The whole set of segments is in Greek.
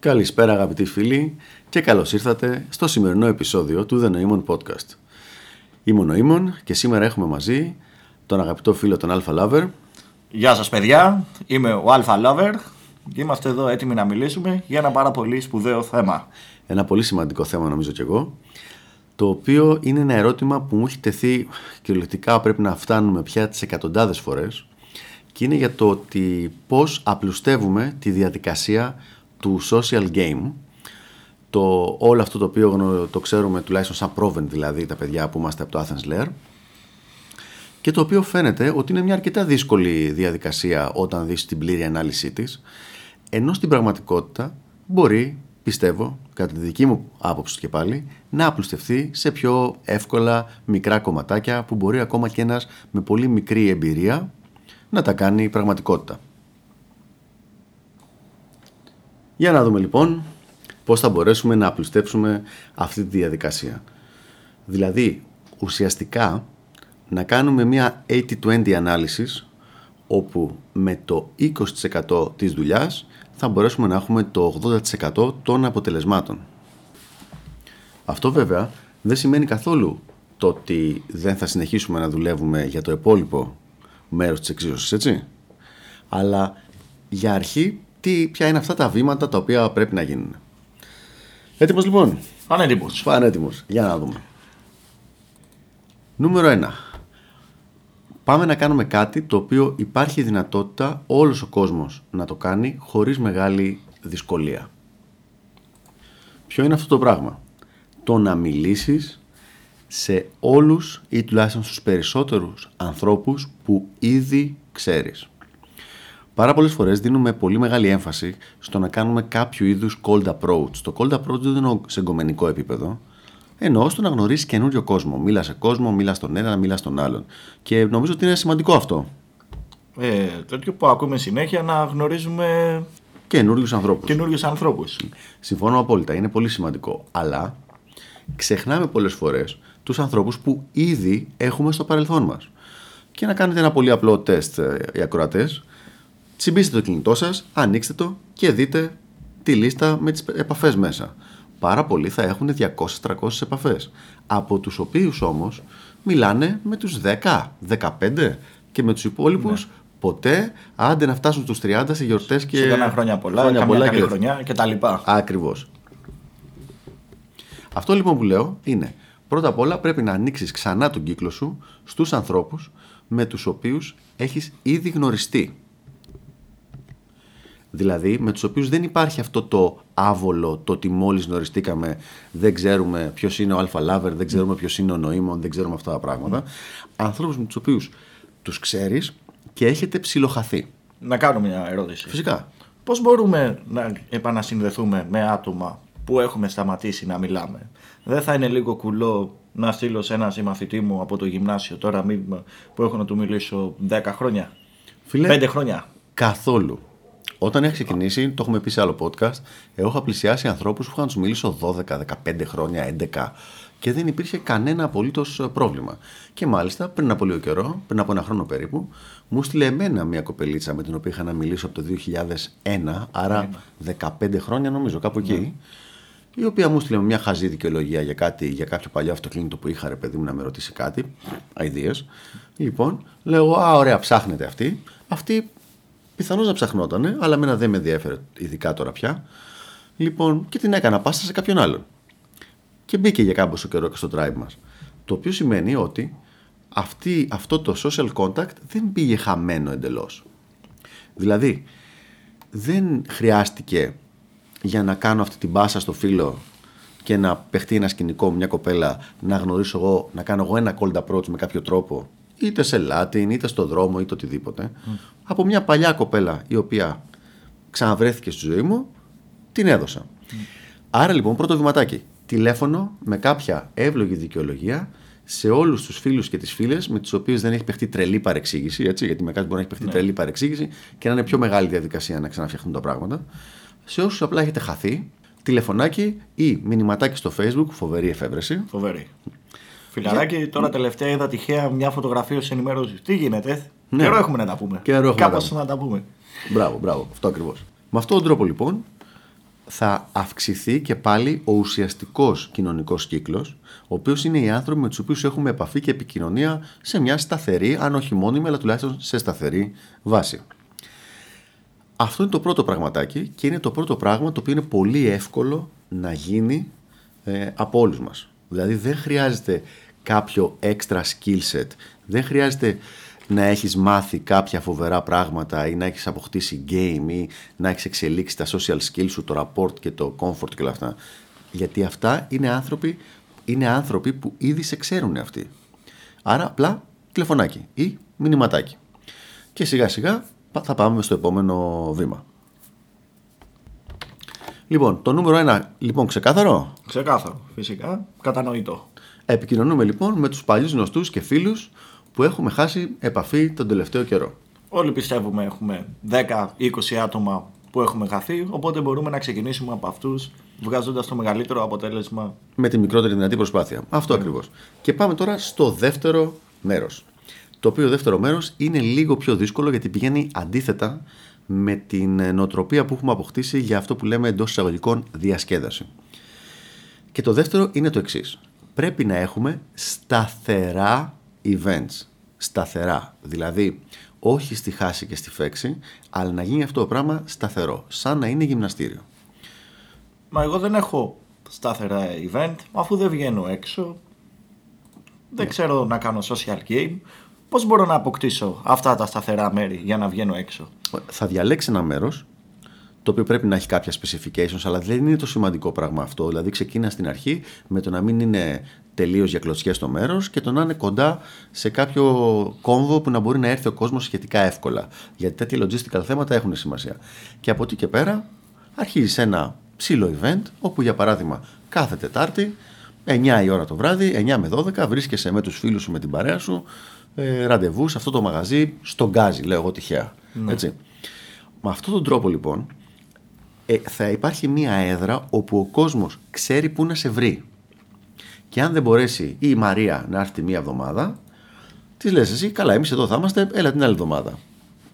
Καλησπέρα αγαπητοί φίλοι και καλώς ήρθατε στο σημερινό επεισόδιο του The Noemon Podcast. Είμαι ο Νοήμων και σήμερα έχουμε μαζί τον αγαπητό φίλο τον Alpha Lover. Γεια σας παιδιά, είμαι ο Alpha Lover και είμαστε εδώ έτοιμοι να μιλήσουμε για ένα πάρα πολύ σπουδαίο θέμα. Ένα πολύ σημαντικό θέμα νομίζω κι εγώ, το οποίο είναι ένα ερώτημα που μου έχει τεθεί κυριολεκτικά πρέπει να φτάνουμε πια τις εκατοντάδες φορές και είναι για το ότι πώς απλουστεύουμε τη διαδικασία του social game το, όλο αυτό το οποίο το ξέρουμε τουλάχιστον σαν proven δηλαδή τα παιδιά που είμαστε από το Athens Lair και το οποίο φαίνεται ότι είναι μια αρκετά δύσκολη διαδικασία όταν δεις την πλήρη ανάλυση της ενώ στην πραγματικότητα μπορεί, πιστεύω, κατά τη δική μου άποψη και πάλι, να απλουστευτεί σε πιο εύκολα μικρά κομματάκια που μπορεί ακόμα και ένας με πολύ μικρή εμπειρία να τα κάνει πραγματικότητα. Για να δούμε λοιπόν πώς θα μπορέσουμε να απλουστεύσουμε αυτή τη διαδικασία. Δηλαδή, ουσιαστικά να κάνουμε μια 80-20 ανάλυσης όπου με το 20% της δουλειάς θα μπορέσουμε να έχουμε το 80% των αποτελεσμάτων. Αυτό βέβαια δεν σημαίνει καθόλου το ότι δεν θα συνεχίσουμε να δουλεύουμε για το υπόλοιπο μέρος της εξίσωσης, έτσι. Αλλά για αρχή, τι, ποια είναι αυτά τα βήματα τα οποία πρέπει να γίνουν. Έτοιμος λοιπόν; Πανέτοιμος. Πανέτοιμος. Για να δούμε. Νούμερο 1. Πάμε να κάνουμε κάτι το οποίο υπάρχει δυνατότητα όλος ο κόσμος να το κάνει χωρίς μεγάλη δυσκολία. Ποιο είναι αυτό το πράγμα; Το να μιλήσεις σε όλους ή τουλάχιστον στους περισσότερους ανθρώπους που ήδη ξέρεις. Πάρα πολλές φορές δίνουμε πολύ μεγάλη έμφαση στο να κάνουμε κάποιο είδους cold approach. Το cold approach δεν είναι σε εγκομενικό επίπεδο, ενώ στο να γνωρίσεις καινούριο κόσμο. Μίλα σε κόσμο, μίλα στον ένα, μίλα στον άλλον. Και νομίζω ότι είναι σημαντικό αυτό. Ε, τέτοιο που ακούμε συνέχεια να γνωρίζουμε καινούριους ανθρώπους. Καινούριους ανθρώπους. Συμφωνώ απόλυτα. Είναι πολύ σημαντικό. Αλλά ξεχνάμε πολλές φορές τους ανθρώπους που ήδη έχουμε στο παρελθόν μας. Και να κάνετε ένα πολύ απλό τεστ ε, οι ακροατές. Τσιμπήστε το κινητό σας, ανοίξτε το και δείτε τη λίστα με τις επαφές μέσα πάρα πολλοί θα έχουν 200-300 επαφές, από τους οποίους όμως μιλάνε με τους 10, 15 και με τους υπόλοιπους ναι. ποτέ, άντε να φτάσουν στους 30 σε γιορτές και... Σε κάνα χρόνια πολλά, χρόνια πολλά και... χρονιά και τα λοιπά. Ακριβώς. Αυτό λοιπόν που λέω είναι, πρώτα απ' όλα πρέπει να ανοίξεις ξανά τον κύκλο σου στους ανθρώπους με τους οποίους έχεις ήδη γνωριστεί. Δηλαδή με τους οποίους δεν υπάρχει αυτό το άβολο, το ότι μόλις γνωριστήκαμε δεν ξέρουμε ποιος είναι ο Αλφα Λάβερ, δεν ξέρουμε ποιος είναι ο Νοήμων, δεν ξέρουμε αυτά τα πράγματα. Mm. Ανθρώπους με τους οποίους τους ξέρεις και έχετε ψιλοχαθεί. Να κάνω μια ερώτηση. Φυσικά. Πώς μπορούμε να επανασυνδεθούμε με άτομα που έχουμε σταματήσει να μιλάμε; Δεν θα είναι λίγο κουλό να στείλω σε ένα συμμαθητή μου από το γυμνάσιο τώρα που έχω να του μιλήσω 10 χρόνια. Φίλε, 5 χρόνια; Καθόλου. Όταν είχα ξεκινήσει, το έχουμε πει σε άλλο podcast, εγώ είχα πλησιάσει ανθρώπους που είχαν τους μιλήσω 12, 15 χρόνια, 11 και δεν υπήρχε κανένα απολύτως πρόβλημα. Και μάλιστα πριν από λίγο καιρό, πριν από ένα χρόνο περίπου, μου στείλε εμένα μια κοπελίτσα με την οποία είχα να μιλήσω από το 2001, άρα 15 χρόνια νομίζω, κάπου εκεί. Ναι. Η οποία μου στείλε μια χαζή δικαιολογία για, κάτι, για κάποιο παλιό αυτοκίνητο που είχα, ρε παιδί μου, να με ρωτήσει κάτι. Αιδίε. Λοιπόν, λέω, Α, ωραία, ψάχνετε αυτή. Αυτή Πιθανώς να ψαχνόταν, αλλά εμένα δεν με ενδιαφέρε ειδικά τώρα πια. Λοιπόν, και την έκανα πάσα σε κάποιον άλλον. Και μπήκε για κάμποσο καιρό και στο tribe μας. Το οποίο σημαίνει ότι αυτή, αυτό το social contact δεν πήγε χαμένο εντελώς. Δηλαδή, δεν χρειάστηκε για να κάνω αυτή την πάσα στο φίλο και να παιχτεί ένα σκηνικό μια κοπέλα, να γνωρίσω εγώ, να κάνω εγώ ένα cold approach με κάποιο τρόπο είτε σε Latin, είτε στο δρόμο, είτε οτιδήποτε, από μια παλιά κοπέλα η οποία ξαναβρέθηκε στη ζωή μου, την έδωσα. Άρα λοιπόν, πρώτο βηματάκι. Τηλέφωνο με κάποια εύλογη δικαιολογία σε όλους τους φίλους και τις φίλες με τις οποίες δεν έχει παιχτεί τρελή παρεξήγηση, έτσι, γιατί με κάτι μπορεί να έχει παιχτεί ναι. τρελή παρεξήγηση και να είναι πιο μεγάλη διαδικασία να ξαναφτιαχτούν τα πράγματα. Σε όσους απλά έχετε χαθεί, τηλεφωνάκι ή μηνυματάκι στο Facebook, φοβερή εφεύρεση. Φοβερή. Φιλαράκι, τώρα τελευταία είδα τυχαία μια φωτογραφία ω ενημέρωση. Τι γίνεται, ναι. Καιρό έχουμε να τα πούμε. Καιρό Κάπως να τα πούμε. Μπράβο, μπράβο, αυτό ακριβώς. Με αυτόν τον τρόπο λοιπόν θα αυξηθεί και πάλι ο ουσιαστικός κοινωνικός κύκλος, ο οποίος είναι οι άνθρωποι με τους οποίους έχουμε επαφή και επικοινωνία σε μια σταθερή, αν όχι μόνιμη, αλλά τουλάχιστον σε σταθερή βάση. Αυτό είναι το πρώτο πραγματάκι και είναι το πρώτο πράγμα το οποίο είναι πολύ εύκολο να γίνει ε, από όλους μας. Δηλαδή δεν χρειάζεται κάποιο extra skill set, δεν χρειάζεται να έχεις μάθει κάποια φοβερά πράγματα ή να έχεις αποκτήσει game ή να έχεις εξελίξει τα social skills σου, το rapport και το comfort και όλα αυτά. Γιατί αυτά είναι άνθρωποι, είναι άνθρωποι που ήδη σε ξέρουν αυτοί. Άρα απλά τηλεφωνάκι ή μηνυματάκι. Και σιγά σιγά θα πάμε στο επόμενο βήμα. Λοιπόν, το νούμερο ένα, λοιπόν, ξεκάθαρο; Ξεκάθαρο, φυσικά. Κατανοητό. Επικοινωνούμε λοιπόν με τους παλιούς γνωστούς και φίλους που έχουμε χάσει επαφή τον τελευταίο καιρό. Όλοι πιστεύουμε έχουμε 10-20 άτομα που έχουμε χαθεί, οπότε μπορούμε να ξεκινήσουμε από αυτούς βγάζοντας το μεγαλύτερο αποτέλεσμα. Με τη μικρότερη δυνατή προσπάθεια. Αυτό mm. ακριβώς. Και πάμε τώρα στο δεύτερο μέρος. Το οποίο δεύτερο μέρος είναι λίγο πιο δύσκολο γιατί πηγαίνει αντίθετα με την νοοτροπία που έχουμε αποκτήσει για αυτό που λέμε εντός εισαγωγικών διασκέδαση. Και το δεύτερο είναι το εξής. Πρέπει να έχουμε σταθερά events. Σταθερά. Δηλαδή, όχι στη χάση και στη φέξη, αλλά να γίνει αυτό το πράγμα σταθερό. Σαν να είναι γυμναστήριο. Μα εγώ δεν έχω σταθερά event, αφού δεν βγαίνω έξω. Δεν ναι. ξέρω να κάνω social game. Πώς μπορώ να αποκτήσω αυτά τα σταθερά μέρη για να βγαίνω έξω; Θα διαλέξει ένα μέρος το οποίο πρέπει να έχει κάποια specifications, αλλά δεν είναι το σημαντικό πράγμα αυτό. Δηλαδή, ξεκίνα στην αρχή με το να μην είναι τελείως για κλωτσιέ το μέρος και το να είναι κοντά σε κάποιο κόμβο που να μπορεί να έρθει ο κόσμος σχετικά εύκολα. Γιατί τέτοια logistical θέματα έχουν σημασία. Και από εκεί και πέρα αρχίζεις ένα ψηλό event, όπου για παράδειγμα κάθε Τετάρτη, 9 η ώρα το βράδυ, 9 με 12, βρίσκεσαι με τους φίλους σου, με την παρέα σου, ε, ραντεβού σε αυτό το μαγαζί, στον γκάζι, λέω εγώ τυχαία. Ναι. Έτσι. Με αυτόν τον τρόπο λοιπόν ε, θα υπάρχει μία έδρα όπου ο κόσμος ξέρει πού να σε βρει. Και αν δεν μπορέσει η Μαρία να έρθει μία εβδομάδα, της λες εσύ, καλά, εμείς εδώ θα είμαστε, έλα την άλλη εβδομάδα.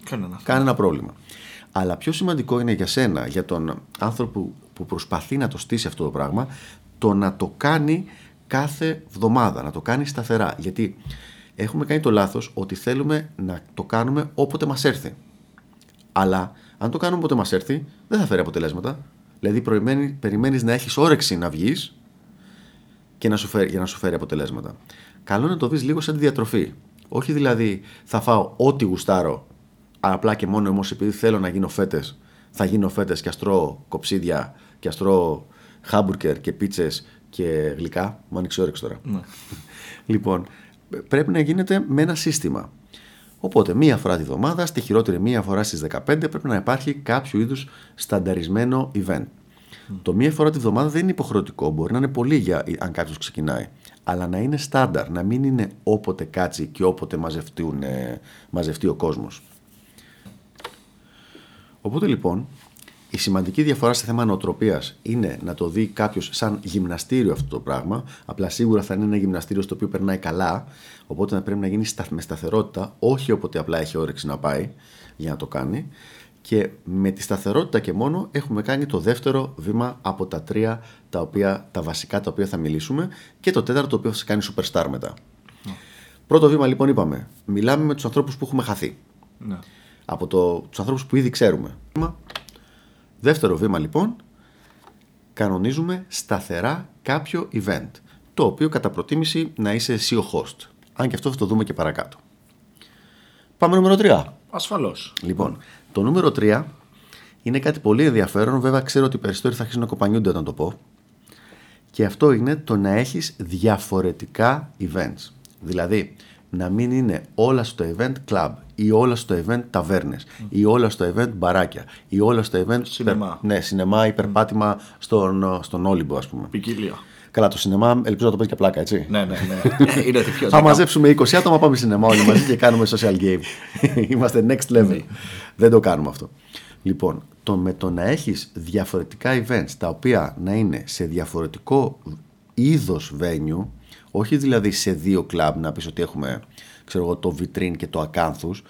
Κανένα, Κανένα πρόβλημα. Αλλά πιο σημαντικό είναι για σένα, για τον άνθρωπο που προσπαθεί να το στήσει αυτό το πράγμα, το να το κάνει κάθε εβδομάδα, να το κάνει σταθερά. Γιατί έχουμε κάνει το λάθος ότι θέλουμε να το κάνουμε όποτε μας έρθει. Αλλά αν το κάνουμε όποτε μας έρθει, δεν θα φέρει αποτελέσματα. Δηλαδή περιμένεις να έχεις όρεξη να βγεις και να σου φέρει, για να σου φέρει αποτελέσματα. Καλό είναι να το δεις λίγο σαν τη διατροφή. Όχι δηλαδή θα φάω ό,τι γουστάρω, απλά και μόνο όμως επειδή θέλω να γίνω φέτες, θα γίνω φέτες και αστρώ κοψίδια και αστρώ χάμπουργκερ και πίτσες και γλυκά. Μου άνοιξε όρεξη τώρα. Ναι. λοιπόν, πρέπει να γίνεται με ένα σύστημα. Οπότε, μία φορά τη βδομάδα, στη χειρότερη μία φορά στις 15, πρέπει να υπάρχει κάποιο είδους στανταρισμένο event. Το μία φορά τη βδομάδα δεν είναι υποχρεωτικό. Μπορεί να είναι πολύ για αν κάποιος ξεκινάει. Αλλά να είναι στάνταρ, να μην είναι όποτε κάτσει και όποτε μαζευτούν, μαζευτεί ο κόσμος. Οπότε λοιπόν, η σημαντική διαφορά σε θέμα νοοτροπίας είναι να το δει κάποιος σαν γυμναστήριο αυτό το πράγμα. Απλά σίγουρα θα είναι ένα γυμναστήριο στο οποίο περνάει καλά. Οπότε να πρέπει να γίνει με σταθερότητα, όχι όποτε απλά έχει όρεξη να πάει για να το κάνει. Και με τη σταθερότητα και μόνο έχουμε κάνει το δεύτερο βήμα από τα τρία τα, οποία, τα βασικά τα οποία θα μιλήσουμε και το τέταρτο το οποίο θα σε κάνει superstar μετά. Ναι. Πρώτο βήμα λοιπόν είπαμε, μιλάμε με τους ανθρώπους που έχουμε χαθεί. Ναι. Από το, τους ανθρώπους που ήδη ξέρουμε. Δεύτερο βήμα λοιπόν, κανονίζουμε σταθερά κάποιο event, το οποίο κατά προτίμηση να είσαι εσύ ο host. Αν και αυτό θα το δούμε και παρακάτω. Πάμε νούμερο 3. Ασφαλώς. Λοιπόν, το νούμερο 3 είναι κάτι πολύ ενδιαφέρον. Βέβαια, ξέρω ότι οι περισσότεροι θα αρχίσουν να κοπανιούνται όταν το πω. Και αυτό είναι το να έχεις διαφορετικά events. Δηλαδή, να μην είναι όλα στο event club ή όλα στο event ταβέρνες ή όλα στο event μπαράκια ή όλα στο event σινεμά, ναι, σινεμά ή περπάτημα στον, στον Όλυμπο ας πούμε. Ποικίλια. Καλά, το σινεμά ελπίζω να το παίζει και πλάκα, έτσι. Ναι, ναι, ναι. Ε, είναι πιο Θα μαζέψουμε 20 άτομα, πάμε σινεμά όλοι μαζί και κάνουμε social game. Είμαστε next level. Ναι. Δεν το κάνουμε αυτό. Λοιπόν, το με το να έχεις διαφορετικά events τα οποία να είναι σε διαφορετικό είδος venue, όχι δηλαδή σε δύο κλαμπ να πεις ότι έχουμε ξέρω εγώ, το Vitrin και το Ακάνθους,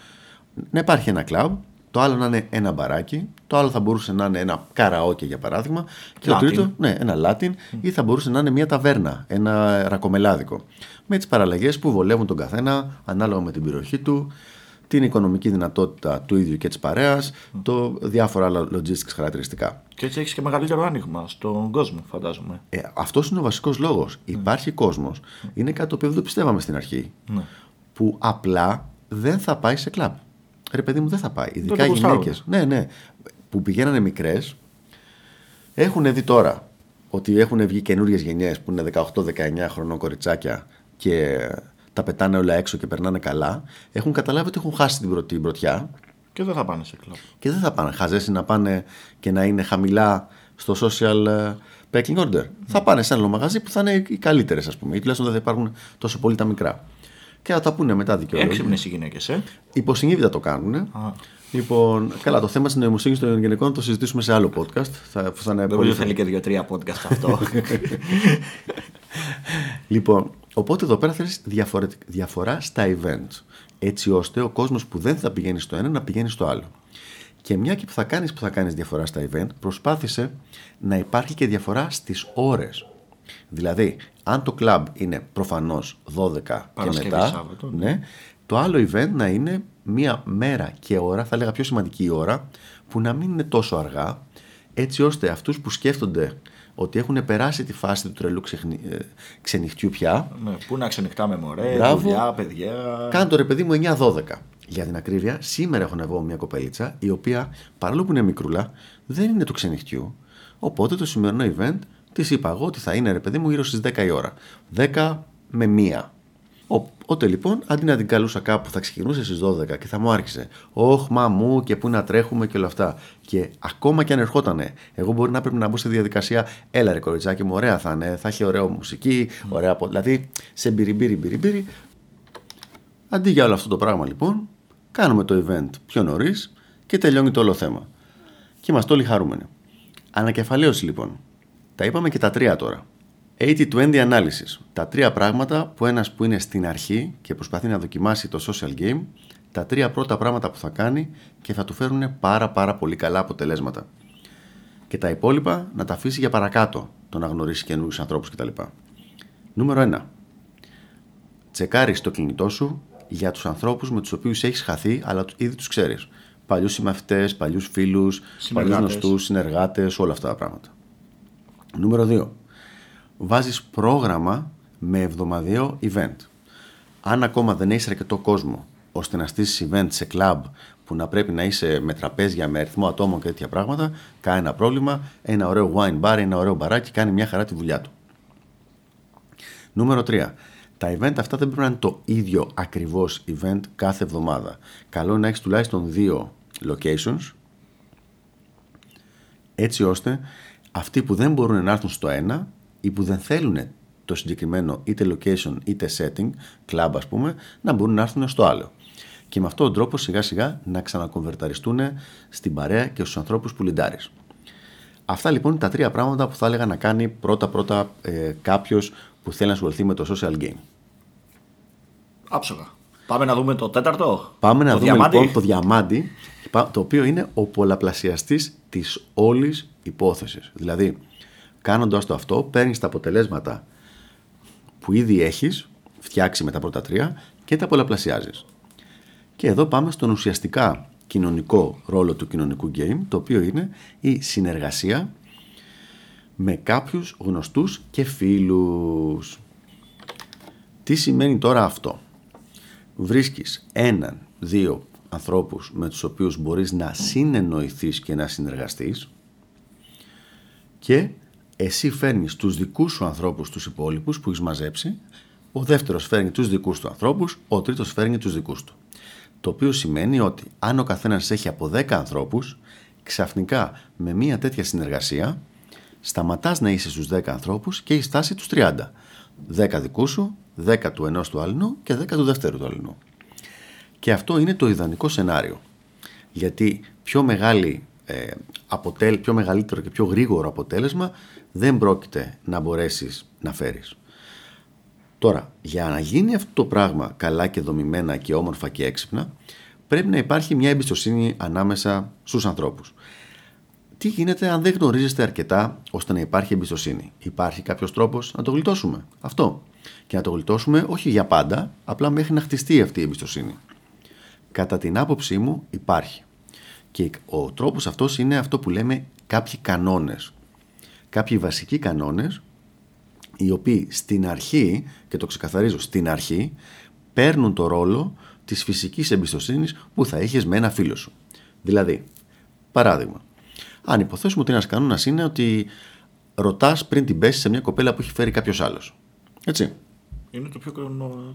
να υπάρχει ένα κλαμπ Το άλλο να είναι ένα μπαράκι, το άλλο θα μπορούσε να είναι ένα καραόκε για παράδειγμα. Και Latin. το τρίτο, ναι, ένα Latin, ή θα μπορούσε να είναι μια ταβέρνα, ένα ρακομελάδικο. Με τις παραλλαγές που βολεύουν τον καθένα ανάλογα με την περιοχή του, την οικονομική δυνατότητα του ίδιου και της παρέας, το διάφορα άλλα logistics χαρακτηριστικά. Και έτσι έχεις και μεγαλύτερο άνοιγμα στον κόσμο, φαντάζομαι. Ε, Αυτός είναι ο βασικός λόγος. Υπάρχει κόσμος. Είναι κάτι το οποίο δεν το πιστεύαμε στην αρχή. Ναι. Που απλά δεν θα πάει σε κλαμπ. Ρε παιδί μου, δεν θα πάει. Ειδικά το οι γουστάρουν. γυναίκες. Ναι, ναι. Που πηγαίνανε μικρές, έχουν δει τώρα ότι έχουν βγει καινούριες γενιές που είναι 18-19 χρονών κοριτσάκια και τα πετάνε όλα έξω και περνάνε καλά. Έχουν καταλάβει ότι έχουν χάσει την πρώτη πρωτιά Και δεν θα πάνε σε κλαμπ. και δεν θα πάνε χαζές να πάνε και να είναι χαμηλά στο social ε, pecking order. Θα πάνε σε ένα μαγαζί που θα είναι οι καλύτερες, ας πούμε, ή τουλάχιστον δεν θα υπάρχουν τόσο πολύ τα μικρά. Και θα τα πούνε μετά δικαιολογία. Έξυπνε οι γυναίκες, ε. Υποσυνείδητα το κάνουν. Α. Λοιπόν, καλά, το θέμα τη νοημοσύνη των γυναικών θα το συζητήσουμε σε άλλο podcast. Θα, θα είναι πολύ Νομίζω θέλει και δύο-τρία podcast αυτό. Λοιπόν, οπότε εδώ πέρα θέλεις διαφορά στα events. Έτσι ώστε ο κόσμος που δεν θα πηγαίνει στο ένα να πηγαίνει στο άλλο. Και μια και που θα κάνεις που θα κάνεις διαφορά στα event, προσπάθησε να υπάρχει και διαφορά στις ώρες. Δηλαδή, αν το club είναι προφανώς 12 και Παρασκευή, μετά, Σάββατο, ναι, το άλλο event να είναι μία μέρα και ώρα, θα έλεγα πιο σημαντική η ώρα, που να μην είναι τόσο αργά, έτσι ώστε αυτούς που σκέφτονται ότι έχουν περάσει τη φάση του τρελού ξεχνι... ε, ξενυχτιού πια, ναι, πού να ξενυχτάμε μωρέ, Μπράβο. δουλειά, παιδιά. Κάνε το ρε παιδί μου 9-12. Για την ακρίβεια, σήμερα έχω να βγω με μια κοπελίτσα η οποία παρόλο που είναι μικρούλα δεν είναι του ξενυχτιού. Οπότε το σημερινό event της είπα εγώ ότι θα είναι ρε παιδί μου γύρω στις 10 η ώρα. 10 με 1. Οπότε λοιπόν, αντί να την καλούσα κάπου, θα ξεκινούσε στις 12 και θα μου άρχισε. Όχ, μα μου και πού να τρέχουμε και όλα αυτά. Και ακόμα και αν ερχότανε, εγώ μπορεί να πρέπει να μπω στη διαδικασία. Έλα ρε κοριτσάκι μου, ωραία θα είναι, θα έχει ωραία μουσική, ωραία. πο-». Δηλαδή σε μπυριμπύρι, μπυριμπύρι, Αντί για όλο αυτό το πράγμα λοιπόν, κάνουμε το event πιο νωρίς και τελειώνει το όλο θέμα. Και είμαστε όλοι χαρούμενοι. Ανακεφαλαίωση λοιπόν. Τα είπαμε και τα τρία τώρα. 80-20 ανάλυση. Τα τρία πράγματα που ένας που είναι στην αρχή και προσπαθεί να δοκιμάσει το social game, τα τρία πρώτα πράγματα που θα κάνει και θα του φέρουν πάρα πάρα πολύ καλά αποτελέσματα. Και τα υπόλοιπα να τα αφήσει για παρακάτω, το να γνωρίσει καινούριους ανθρώπους κτλ. Νούμερο 1 τσεκάρεις το κινητό σου για τους ανθρώπους με τους οποίους έχεις χαθεί αλλά τους- ήδη τους ξέρεις. Παλιούς συμμαθητές, παλιούς φίλους, παλιούς Συνεργάτες. γνωστούς, συνεργάτες, όλα αυτά τα πράγματα. Νούμερο 2. Βάζεις πρόγραμμα με εβδομαδιαίο event. Αν ακόμα δεν έχεις αρκετό κόσμο ώστε να στήσεις event σε club που να πρέπει να είσαι με τραπέζια, με αριθμό ατόμων και τέτοια πράγματα, κανένα πρόβλημα. Ένα ωραίο wine bar, ένα ωραίο μπαράκι κάνει μια χαρά τη δουλειά του. Νούμερο 3. Τα event αυτά δεν πρέπει να είναι το ίδιο ακριβώς event κάθε εβδομάδα. Καλό είναι να έχεις τουλάχιστον δύο locations έτσι ώστε αυτοί που δεν μπορούν να έρθουν στο ένα ή που δεν θέλουν το συγκεκριμένο είτε location είτε setting, club ας πούμε, να μπορούν να έρθουν στο άλλο. Και με αυτόν τον τρόπο σιγά σιγά να ξανακονβερταριστούν στην παρέα και στους ανθρώπους που λιντάρεις. Αυτά λοιπόν είναι τα τρία πράγματα που θα έλεγα να κάνει πρώτα πρώτα ε, κάποιος που θέλει να ασχοληθεί με το social game. Άψογα. Πάμε να δούμε το τέταρτο; Πάμε να το δούμε διαμάντι; λοιπόν το διαμάντι, το οποίο είναι ο πολλαπλασιαστής της όλης υπόθεσης. Δηλαδή, κάνοντας το αυτό, παίρνεις τα αποτελέσματα που ήδη έχεις φτιάξει με τα πρώτα τρία και τα πολλαπλασιάζεις. Και εδώ πάμε στον ουσιαστικά κοινωνικό ρόλο του κοινωνικού game, το οποίο είναι η συνεργασία με κάποιους γνωστούς και φίλους. Τι σημαίνει τώρα αυτό; Βρίσκεις έναν, δύο ανθρώπους με τους οποίους μπορείς να συνεννοηθείς και να συνεργαστείς και εσύ φέρνεις τους δικούς σου ανθρώπους τους υπόλοιπους που έχεις μαζέψει, ο δεύτερος φέρνει τους δικούς του ανθρώπους, ο τρίτος φέρνει τους δικούς του. Το οποίο σημαίνει ότι αν ο καθένας έχει από 10 ανθρώπους, ξαφνικά με μια τέτοια συνεργασία σταματάς να είσαι στους 10 ανθρώπους και έχεις φτάσει τους 30. 10 δικούς σου, 10 του ενός του αλληνού και 10 του δεύτερου του αλληνού. Και αυτό είναι το ιδανικό σενάριο. Γιατί πιο, μεγάλη, ε, αποτέλ, πιο μεγαλύτερο και πιο γρήγορο αποτέλεσμα δεν πρόκειται να μπορέσεις να φέρεις. Τώρα, για να γίνει αυτό το πράγμα καλά και δομημένα και όμορφα και έξυπνα, πρέπει να υπάρχει μια εμπιστοσύνη ανάμεσα στους ανθρώπους. Τι γίνεται αν δεν γνωρίζεστε αρκετά ώστε να υπάρχει εμπιστοσύνη; Υπάρχει κάποιος τρόπος να το γλιτώσουμε; Αυτό. Και να το γλιτώσουμε όχι για πάντα, απλά μέχρι να χτιστεί αυτή η εμπιστοσύνη. Κατά την άποψή μου υπάρχει. Και ο τρόπος αυτός είναι αυτό που λέμε κάποιοι κανόνες. Κάποιοι βασικοί κανόνες οι οποίοι στην αρχή, και το ξεκαθαρίζω στην αρχή, παίρνουν το ρόλο της φυσικής εμπιστοσύνης που θα είχες με ένα φίλο σου. Δηλαδή, παράδειγμα, αν υποθέσουμε ότι ένας κανόνας είναι ότι ρωτάς πριν την πέσει σε μια κοπέλα που έχει φέρει κάποιος άλλος. Έτσι. Είναι το πιο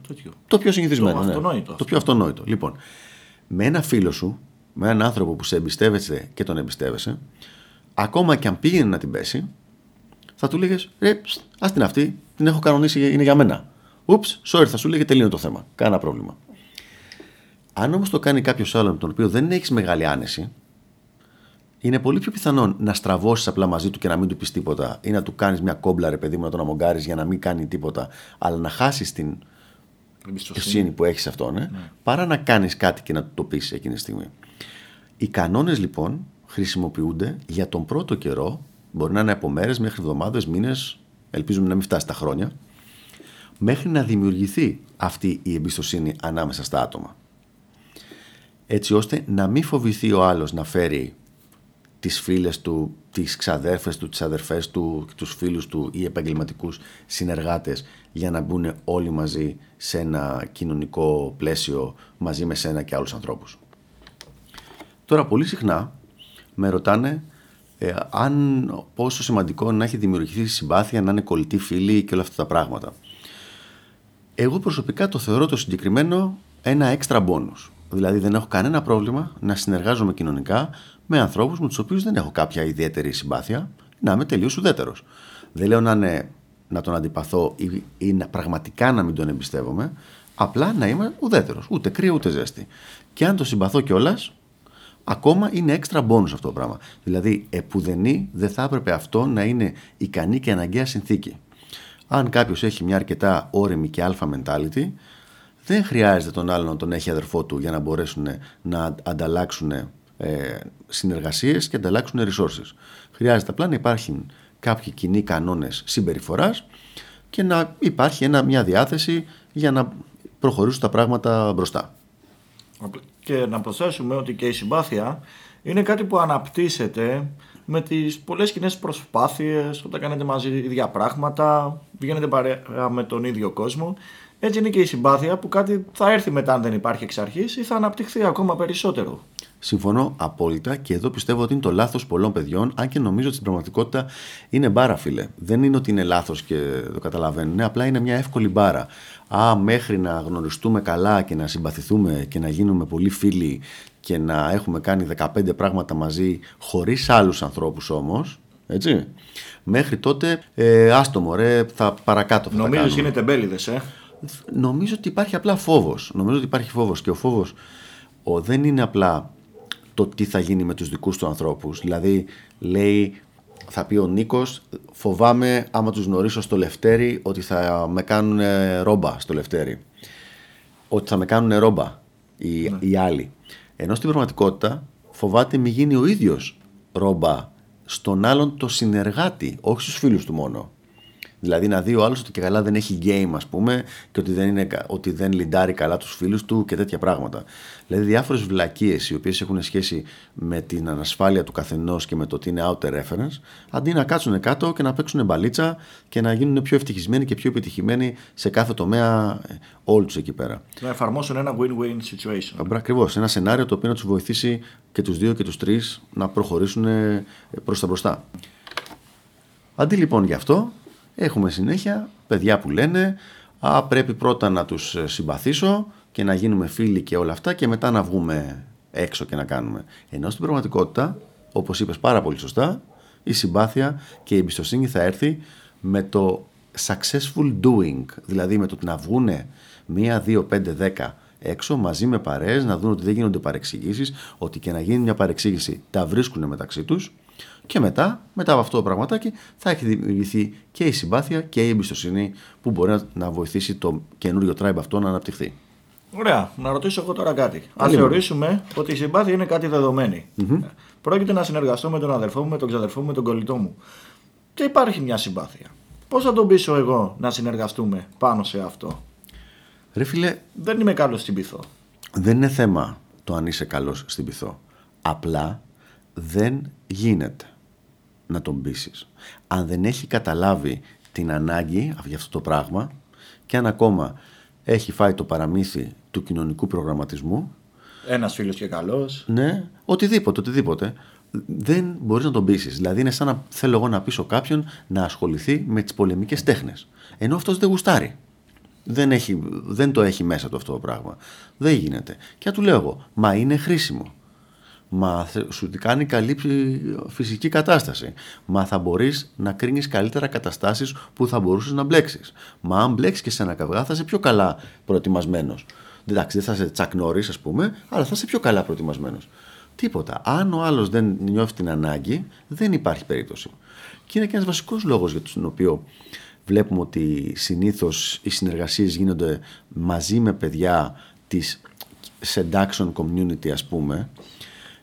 τέτοιο. Το πιο συνηθισμένο. Το ναι. αυτονόητο. Το πιο αυτονόητο. Λοιπόν, με ένα φίλο σου, με έναν άνθρωπο που σε εμπιστεύεσαι και τον εμπιστεύεσαι, ακόμα και αν πήγαινε να την πέσει, θα του λέγες ρε, ας την αυτή, την έχω κανονίσει, είναι για μένα. Ούψ, sorry, θα σου λέγε τελείω το θέμα. Κάνα πρόβλημα. Αν όμως το κάνει κάποιος άλλο με τον οποίο δεν έχεις μεγάλη άνεση, είναι πολύ πιο πιθανό να στραβώσεις απλά μαζί του και να μην του πεις τίποτα ή να του κάνεις μια κόμπλα, ρε παιδί μου, να τον αμογκάρεις για να μην κάνει τίποτα, αλλά να χάσεις την εμπιστοσύνη που έχεις σε αυτόν, ε, ναι. παρά να κάνεις κάτι και να του το πεις εκείνη τη στιγμή. Οι κανόνες λοιπόν χρησιμοποιούνται για τον πρώτο καιρό, μπορεί να είναι από μέρες μέχρι εβδομάδες, μήνες, ελπίζουμε να μην φτάσει τα χρόνια, μέχρι να δημιουργηθεί αυτή η εμπιστοσύνη ανάμεσα στα άτομα. Έτσι ώστε να μην φοβηθεί ο άλλος να φέρει τις φίλες του, τις ξαδέρφες του, τις αδερφές του, τους φίλους του ή επαγγελματικούς συνεργάτες για να μπουν όλοι μαζί σε ένα κοινωνικό πλαίσιο μαζί με σένα και άλλους ανθρώπους. Τώρα πολύ συχνά με ρωτάνε ε, αν πόσο σημαντικό να έχει δημιουργηθεί συμπάθεια, να είναι κολλητοί φίλοι και όλα αυτά τα πράγματα. Εγώ προσωπικά το θεωρώ το συγκεκριμένο ένα έξτρα bonus. Δηλαδή δεν έχω κανένα πρόβλημα να συνεργάζομαι κοινωνικά με ανθρώπους με τους οποίους δεν έχω κάποια ιδιαίτερη συμπάθεια, να είμαι τελείως ουδέτερος. Δεν λέω να, είναι, να τον αντιπαθώ ή, ή να, πραγματικά να μην τον εμπιστεύομαι, απλά να είμαι ουδέτερος. Ούτε κρύο ούτε ζέστη. Και αν το συμπαθώ κιόλας, ακόμα είναι έξτρα bonus αυτό το πράγμα. Δηλαδή, επουδενή δεν θα έπρεπε αυτό να είναι ικανή και αναγκαία συνθήκη. Αν κάποιος έχει μια αρκετά όρημη και αλφα mentality, δεν χρειάζεται τον άλλον να τον έχει αδερφό του για να μπορέσουν να ανταλλάξουν ε, συνεργασίες και ανταλλάξουν resources. Χρειάζεται απλά να υπάρχουν κάποιοι κοινοί κανόνες συμπεριφοράς και να υπάρχει ένα, μια διάθεση για να προχωρήσουν τα πράγματα μπροστά. Και να προσθέσουμε ότι και η συμπάθεια είναι κάτι που αναπτύσσεται με τις πολλές κοινές προσπάθειες, όταν κάνετε μαζί ίδια πράγματα, βγαίνετε παρέα με τον ίδιο κόσμο. Έτσι είναι και η συμπάθεια που κάτι θα έρθει μετά αν δεν υπάρχει εξ αρχής ή θα αναπτυχθεί ακόμα περισσότερο. Συμφωνώ απόλυτα και εδώ πιστεύω ότι είναι το λάθος πολλών παιδιών, αν και νομίζω ότι στην πραγματικότητα είναι μπάρα, φίλε. Δεν είναι ότι είναι λάθος και το καταλαβαίνουν, απλά είναι μια εύκολη μπάρα. Α, μέχρι να γνωριστούμε καλά και να συμπαθηθούμε και να γίνουμε πολύ φίλοι και να έχουμε κάνει 15 πράγματα μαζί χωρίς άλλους ανθρώπους όμως, έτσι. Μέχρι τότε, ε, άστο μωρέ, θα παρακάτω θα Νομίζω ότι είναι τεμπέληδες, ε; Νομίζω ότι υπάρχει απλά φόβος. Νομίζω ότι υπάρχει φόβος και ο φόβος δεν είναι απλά το τι θα γίνει με τους δικούς του ανθρώπους. Δηλαδή λέει, θα πει ο Νίκος, φοβάμαι άμα τους γνωρίσω στο Λευτέρι ότι θα με κάνουν ρόμπα στο Λευτέρι. Ότι θα με κάνουν ρόμπα οι, ναι. οι άλλοι. Ενώ στην πραγματικότητα φοβάται μη γίνει ο ίδιος ρόμπα στον άλλον το συνεργάτη, όχι στους φίλους του μόνο. Δηλαδή να δει ο άλλος ότι και καλά δεν έχει game, ας πούμε, και ότι δεν, είναι, ότι δεν λιντάρει καλά τους φίλους του και τέτοια πράγματα. Δηλαδή διάφορες βλακίες οι οποίες έχουν σχέση με την ανασφάλεια του καθενός και με το ότι είναι outer reference, αντί να κάτσουν κάτω και να παίξουν μπαλίτσα και να γίνουν πιο ευτυχισμένοι και πιο επιτυχημένοι σε κάθε τομέα ε, όλοι του εκεί πέρα. Να εφαρμόσουν ένα win-win situation. Ακριβώς. Ένα σενάριο το οποίο να τους βοηθήσει και τους δύο και τους τρεις να προχωρήσουν ε, προς τα μπροστά. Αντί λοιπόν γι' αυτό, έχουμε συνέχεια παιδιά που λένε «Α, πρέπει πρώτα να τους ε, συμπαθήσω και να γίνουμε φίλοι και όλα αυτά και μετά να βγούμε έξω και να κάνουμε». Ενώ στην πραγματικότητα, όπως είπες πάρα πολύ σωστά, η συμπάθεια και η εμπιστοσύνη θα έρθει με το successful doing, δηλαδή με το να βγούνε μία, δύο, πέντε, δέκα έξω μαζί με παρέες, να δουν ότι δεν γίνονται παρεξηγήσεις, ότι και να γίνει μια παρεξήγηση τα βρίσκουν μεταξύ τους και μετά, μετά από αυτό το πραγματάκι, θα έχει δημιουργηθεί και η συμπάθεια και η εμπιστοσύνη που μπορεί να βοηθήσει το καινούριο tribe αυτό να αναπτυχθεί. Ωραία, να ρωτήσω εγώ τώρα κάτι. Α θεωρήσουμε ότι η συμπάθεια είναι κάτι δεδομένη. Mm-hmm. Πρόκειται να συνεργαστώ με τον αδερφό μου, με τον ξαδερφό μου, με τον κολλητό μου. Και υπάρχει μια συμπάθεια. Πώς θα τον πείσω εγώ να συνεργαστούμε πάνω σε αυτό; Ρε φίλε, δεν είμαι καλός στην πυθό. Δεν είναι θέμα το αν είσαι καλός στην πυθό. Απλά δεν γίνεται να τον πείσει. Αν δεν έχει καταλάβει την ανάγκη για αυτό το πράγμα και αν ακόμα έχει φάει το παραμύθι του κοινωνικού προγραμματισμού. Ένας φίλος και καλός. Ναι, οτιδήποτε, οτιδήποτε. Δεν μπορείς να τον πείσεις. Δηλαδή, είναι σαν να θέλω εγώ να πείσω κάποιον να ασχοληθεί με τις πολεμικές τέχνες. Ενώ αυτός δεν γουστάρει. Δεν, έχει, δεν το έχει μέσα του αυτό το πράγμα. Δεν γίνεται. Και του λέω εγώ, μα είναι χρήσιμο. Μα σου κάνει καλή φυσική κατάσταση. Μα θα μπορείς να κρίνεις καλύτερα καταστάσεις που θα μπορούσες να μπλέξεις. Μα αν μπλέξεις και σε ένα καυγά, θα είσαι πιο καλά προετοιμασμένος. Εντάξει, δεν θα είσαι τσακνόρη, ας πούμε, αλλά θα είσαι πιο καλά προετοιμασμένος. Τίποτα. Αν ο άλλος δεν νιώθει την ανάγκη, δεν υπάρχει περίπτωση. Και είναι και ένας βασικός λόγος για τον οποίο βλέπουμε ότι συνήθως οι συνεργασίες γίνονται μαζί με παιδιά της seduction community, ας πούμε,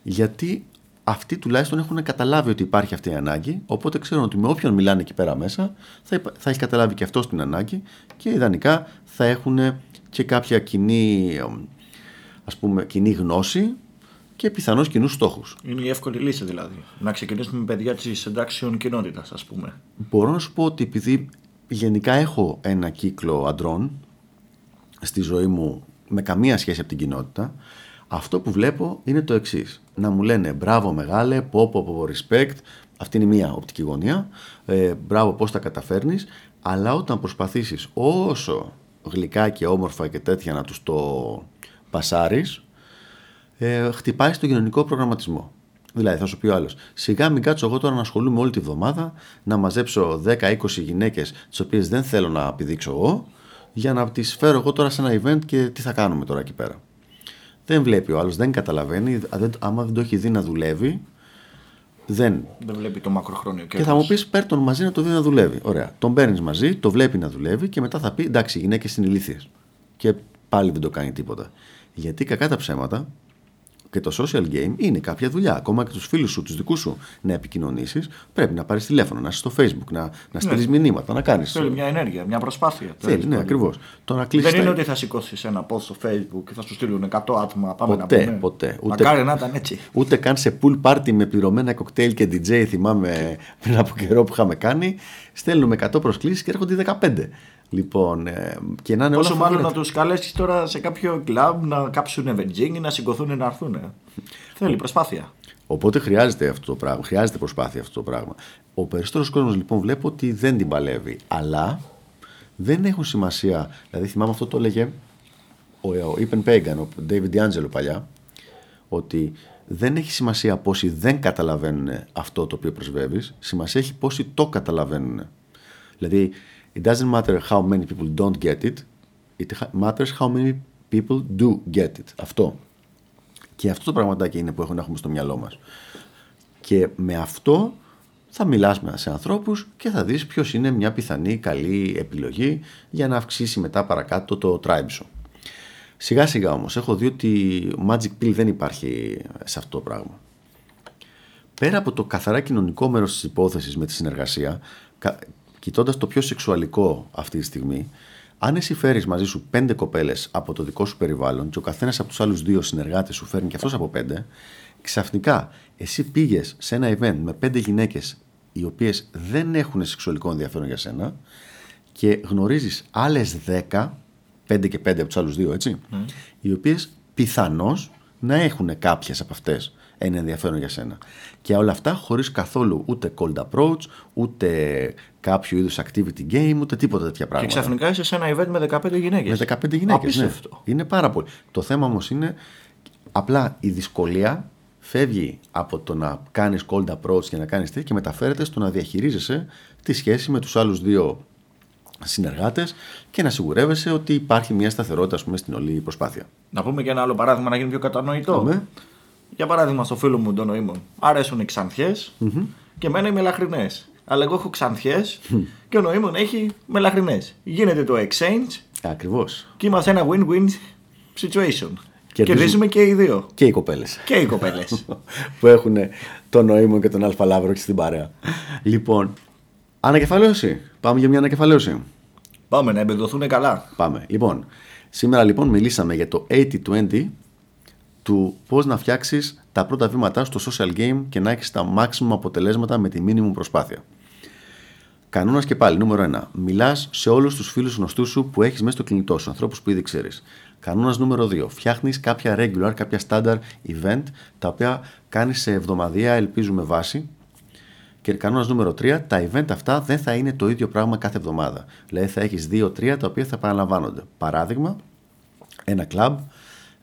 γιατί αυτοί τουλάχιστον έχουν καταλάβει ότι υπάρχει αυτή η ανάγκη, οπότε ξέρουν ότι με όποιον μιλάνε εκεί πέρα μέσα θα, θα έχει καταλάβει και αυτός την ανάγκη και ιδανικά θα έχουν και κάποια κοινή, ας πούμε, κοινή γνώση και πιθανώς κοινούς στόχους. Είναι η εύκολη λύση δηλαδή. Να ξεκινήσουμε με παιδιά της εντάξεων κοινότητας, ας πούμε. Μπορώ να σου πω ότι επειδή γενικά έχω ένα κύκλο αντρών στη ζωή μου με καμία σχέση από την κοινότητα, αυτό που βλέπω είναι το εξής. Να μου λένε μπράβο μεγάλε, πω πω πω respect, αυτή είναι η μία οπτική γωνία, ε, μπράβο πώς τα καταφέρνεις, αλλά όταν προσπαθήσεις όσο γλυκά και όμορφα και τέτοια να τους το πασάρεις, ε, χτυπάει στο κοινωνικό προγραμματισμό. Δηλαδή, θα σου πει ο άλλος, σιγά μην κάτσω εγώ τώρα να ασχολούμαι όλη τη βδομάδα, να μαζέψω 10-20 γυναίκες, τις οποίες δεν θέλω να επιδείξω εγώ, για να τις φέρω εγώ τώρα σε ένα event και τι θα κάνουμε τώρα εκεί πέρα. Δεν βλέπει ο άλλος, δεν καταλαβαίνει. άμα δεν το έχει δει να δουλεύει, δεν. Δεν βλέπει το μακροχρόνιο Και θα μου πεις: Παίρνει τον μαζί να το δει να δουλεύει. Ωραία. Τον παίρνεις μαζί, το βλέπει να δουλεύει και μετά θα πει: Εντάξει, οι γυναίκες είναι ηλίθιες. Και πάλι δεν το κάνει τίποτα. Γιατί κακά τα ψέματα, και το social game είναι κάποια δουλειά. Ακόμα και τους φίλους σου, τους δικούς σου να επικοινωνήσεις, πρέπει να πάρεις τηλέφωνο, να είσαι στο Facebook, να, να στείλεις ναι. μηνύματα, να κάνεις. Θέλει μια ενέργεια, μια προσπάθεια. Θέλει, ναι, ακριβώς. Δεν είναι ότι θα σηκώσεις ένα post στο Facebook και θα σου στείλουν 100 άτομα. Πάμε ποτέ, να πούμε. ποτέ. Ούτε, Μακάρι να ήταν έτσι. Ούτε καν σε pool party με πληρωμένα κοκτέιλ και DJ, θυμάμαι πριν από καιρό που είχαμε κάνει. Στέλνουμε 100 προσκλήσεις και έρχονται 15. Λοιπόν, ε, και να είναι Όσο μάλλον να τους καλέσεις τώρα σε κάποιο κλαμπ να κάψουν βενζίνη, να σηκωθούν να έρθουν. Θέλει προσπάθεια. Οπότε χρειάζεται αυτό το πράγμα. Χρειάζεται προσπάθεια αυτό το πράγμα. Ο περισσότερος κόσμος λοιπόν βλέπω ότι δεν την παλεύει. Αλλά δεν έχουν σημασία. Δηλαδή θυμάμαι αυτό το έλεγε ο Ιπεν Πέγκαν, ο David D'Angelo παλιά, ότι δεν έχει σημασία πόσοι δεν καταλαβαίνουν αυτό το οποίο προσβεύεις. Σημασία έχει πόσοι το καταλαβαίνουν. Δηλαδή, it doesn't matter how many people don't get it, it matters how many people do get it. Αυτό. Και αυτό το πραγματάκι είναι που έχουμε στο μυαλό μας. Και με αυτό θα μιλάς σε ανθρώπους και θα δεις ποιος είναι μια πιθανή καλή επιλογή για να αυξήσει μετά παρακάτω το tribe σου. Σιγά σιγά όμως έχω δει ότι magic pill δεν υπάρχει σε αυτό το πράγμα. Πέρα από το καθαρά κοινωνικό μέρος της υπόθεσης με τη συνεργασία, κοιτώντας το πιο σεξουαλικό αυτή τη στιγμή, αν εσύ φέρεις μαζί σου πέντε κοπέλες από το δικό σου περιβάλλον και ο καθένας από τους άλλους δύο συνεργάτες σου φέρνει και αυτός από πέντε, ξαφνικά εσύ πήγες σε ένα event με πέντε γυναίκες οι οποίες δεν έχουν σεξουαλικό ενδιαφέρον για σένα και γνωρίζεις άλλες δέκα, πέντε και πέντε από τους άλλους δύο, έτσι, mm. οι οποίες πιθανώς να έχουν κάποιες από αυτές ένα ενδιαφέρον για σένα. Και όλα αυτά χωρίς καθόλου ούτε cold approach, ούτε κάποιο είδους activity game, ούτε τίποτα τέτοια πράγματα. Και ξαφνικά είσαι σε ένα event με 15 γυναίκες. Με 15 γυναίκες. Ναι. Είναι πάρα πολύ. Το θέμα όμως είναι απλά η δυσκολία φεύγει από το να κάνεις cold approach και να κάνεις τέτοια και μεταφέρεται στο να διαχειρίζεσαι τη σχέση με τους άλλους δύο συνεργάτες και να σιγουρεύεσαι ότι υπάρχει μια σταθερότητα πούμε, στην όλη προσπάθεια. Να πούμε και ένα άλλο παράδειγμα να γίνει πιο κατανοητό. Για παράδειγμα, στο φίλο μου τον Νοήμων αρέσουν οι ξανθιε mm-hmm. και εμένα οι μελαχρινές. Αλλά εγώ έχω ξανθιές και ο Νοήμων έχει μελαχρινές. Γίνεται το exchange. Ακριβώς. Και είμαστε ένα win-win situation. Κερδίζουμε και οι δύο. Και οι κοπέλες. Και οι κοπέλες. που έχουν τον νοήμο και τον Αλφα Λαύρο στην παρέα. λοιπόν, ανακεφαλαίωση. Πάμε για μια ανακεφαλαίωση. Πάμε να εμπεδοθούν καλά. Πάμε. Λοιπόν, σήμερα λοιπόν μιλήσαμε για το 80-20 του πώς να φτιάξεις τα πρώτα βήματά στο social game και να έχεις τα maximum αποτελέσματα με τη minimum προσπάθεια. Κανόνας και πάλι, νούμερο 1. Μιλάς σε όλους τους φίλους γνωστούς σου που έχεις μέσα στο κινητό σου, ανθρώπους που ήδη ξέρεις. Κανόνας νούμερο 2. Φτιάχνεις κάποια regular, κάποια standard event, τα οποία κάνει σε εβδομαδία, ελπίζουμε βάση. Και κανόνας νούμερο 3. Τα event αυτά δεν θα είναι το ίδιο πράγμα κάθε εβδομάδα. Δηλαδή θα έχεις 2-3 τα οποία θα επαναλαμβάνονται. Παράδειγμα, ένα club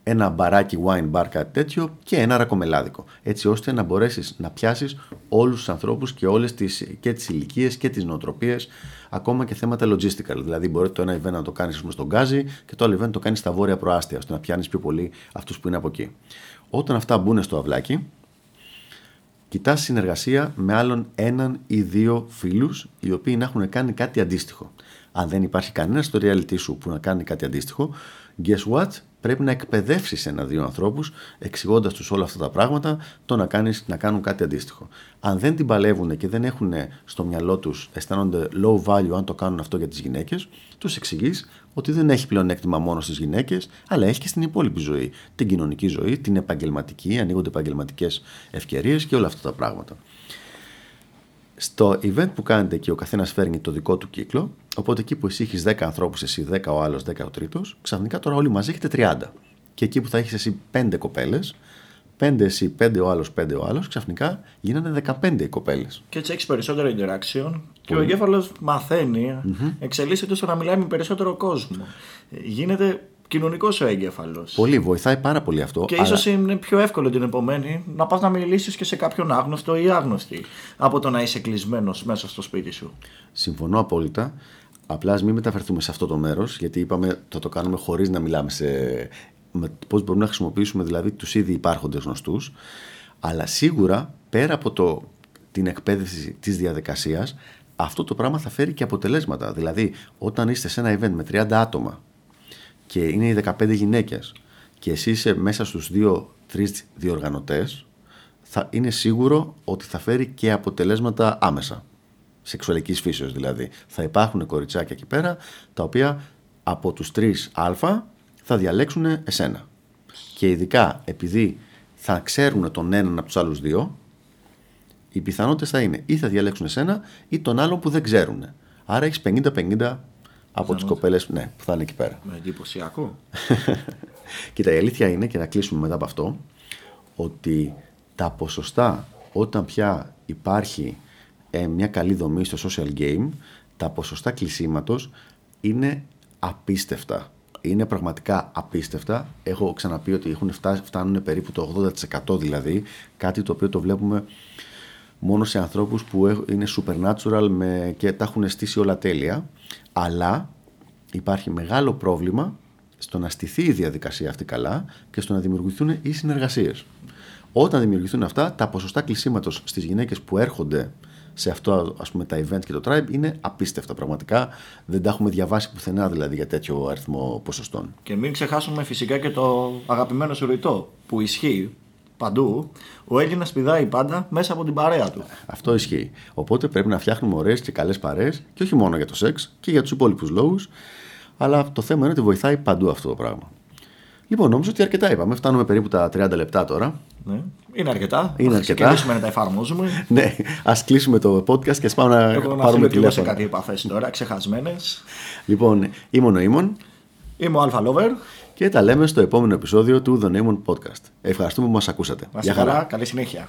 ένα μπαράκι wine bar κάτι τέτοιο και ένα ρακομελάδικο. Έτσι ώστε να μπορέσεις να πιάσεις όλους τους ανθρώπους και όλες τις και τις ηλικίες και τις νοοτροπίες, ακόμα και θέματα logistical. Δηλαδή, μπορεί το ένα event να το κάνεις στον Γκάζι και το άλλο event να το κάνεις στα βόρεια προάστια, ώστε να πιάνεις πιο πολύ αυτούς που είναι από εκεί. Όταν αυτά μπουν στο αυλάκι, κοιτάς συνεργασία με άλλον έναν ή δύο φίλους οι οποίοι να έχουν κάνει κάτι αντίστοιχο. Αν δεν υπάρχει κανένας στο reality σου που να κάνει κάτι αντίστοιχο, guess what, πρέπει να εκπαιδεύσεις ένα-δύο ανθρώπους, εξηγώντας τους όλα αυτά τα πράγματα, το να, κάνεις, να κάνουν κάτι αντίστοιχο. Αν δεν την παλεύουν και δεν έχουν στο μυαλό τους, αισθάνονται low value αν το κάνουν αυτό για τις γυναίκες, τους εξηγείς ότι δεν έχει πλεονέκτημα μόνο στις γυναίκες, αλλά έχει και στην υπόλοιπη ζωή. Την κοινωνική ζωή, την επαγγελματική, ανοίγονται επαγγελματικές ευκαιρίες και όλα αυτά τα πράγματα. Στο event που κάνετε και ο καθένας φέρνει το δικό του κύκλο, οπότε εκεί που εσύ έχεις 10 ανθρώπους, εσύ 10 ο άλλος, 10 ο τρίτος, ξαφνικά τώρα όλοι μαζί έχετε 30. Και εκεί που θα έχεις εσύ 5 κοπέλες, 5 εσύ, 5 ο άλλος, 5 ο άλλος, ξαφνικά γίνανε 15 οι κοπέλες. Και έτσι έχεις περισσότερο interaction και ο εγκέφαλος μαθαίνει, mm-hmm. εξελίσσεται ώστε να μιλάει με περισσότερο κόσμο. Γίνεται κοινωνικός ο έγκεφαλος. Πολύ, βοηθάει πάρα πολύ αυτό. Και αλλά... ίσως είναι πιο εύκολο την επομένη να πας να μιλήσεις και σε κάποιον άγνωστο ή άγνωστη από το να είσαι κλεισμένος μέσα στο σπίτι σου. Συμφωνώ απόλυτα. Απλά ας μην μεταφερθούμε σε αυτό το μέρος, γιατί είπαμε θα το κάνουμε χωρίς να μιλάμε σε. Πώς μπορούμε να χρησιμοποιήσουμε δηλαδή τους ήδη υπάρχοντες γνωστούς. Αλλά σίγουρα πέρα από το, την εκπαίδευση της διαδικασίας, αυτό το πράγμα θα φέρει και αποτελέσματα. Δηλαδή, όταν είστε σε ένα event με 30 άτομα και είναι οι 15 γυναίκες και εσύ είσαι μέσα στους 2-3 διοργανωτές θα είναι σίγουρο ότι θα φέρει και αποτελέσματα άμεσα. Σεξουαλικής φύσεως δηλαδή. Θα υπάρχουν κοριτσάκια εκεί πέρα τα οποία από τους 3α θα διαλέξουν εσένα. Και ειδικά επειδή θα ξέρουν τον έναν από τους άλλους δύο οι πιθανότητες θα είναι ή θα διαλέξουν εσένα ή τον άλλον που δεν ξέρουν. Άρα έχεις 50-50 από τις κοπέλες ναι, που θα είναι εκεί πέρα. Με εντυπωσιακό. Κοίτα, η αλήθεια είναι και να κλείσουμε μετά από αυτό ότι τα ποσοστά όταν πια υπάρχει ε, μια καλή δομή στο social game, τα ποσοστά κλεισίματος είναι απίστευτα. Είναι πραγματικά απίστευτα. Έχω ξαναπεί ότι έχουν φτάσει, φτάνουν περίπου το 80% δηλαδή, κάτι το οποίο το βλέπουμε μόνο σε ανθρώπους που είναι supernatural με, και τα έχουν στήσει όλα τέλεια αλλά υπάρχει μεγάλο πρόβλημα στο να στηθεί η διαδικασία αυτή καλά και στο να δημιουργηθούν οι συνεργασίες. Όταν δημιουργηθούν αυτά, τα ποσοστά κλεισίματος στις γυναίκες που έρχονται σε αυτό ας πούμε, τα event και το tribe είναι απίστευτα πραγματικά. Δεν τα έχουμε διαβάσει πουθενά δηλαδή για τέτοιο αριθμό ποσοστών. Και μην ξεχάσουμε φυσικά και το αγαπημένο σου ρητό που ισχύει παντού, ο Έλληνας πηδάει πάντα μέσα από την παρέα του. Αυτό ισχύει. Οπότε πρέπει να φτιάχνουμε ωραίες και καλές παρέες και όχι μόνο για το σεξ και για τους υπόλοιπους λόγους. Αλλά το θέμα είναι ότι βοηθάει παντού αυτό το πράγμα. Λοιπόν, νομίζω ότι αρκετά είπαμε. Φτάνουμε περίπου τα 30 λεπτά τώρα. Ναι. Είναι αρκετά. Είναι ας αρκετά. Ας να τα εφαρμόζουμε. ναι, ας κλείσουμε το podcast και ας πάμε να Εγώ πάρουμε τηλέφωνο. σε κάτι επαφές τώρα, ξεχασμένες. Λοιπόν, ήμουν ο Ήμων. Είμαι ο Αλφα Lover και τα λέμε στο επόμενο επεισόδιο του The Name Podcast. Ευχαριστούμε που μας ακούσατε. Γεια χαρά, καλή συνέχεια.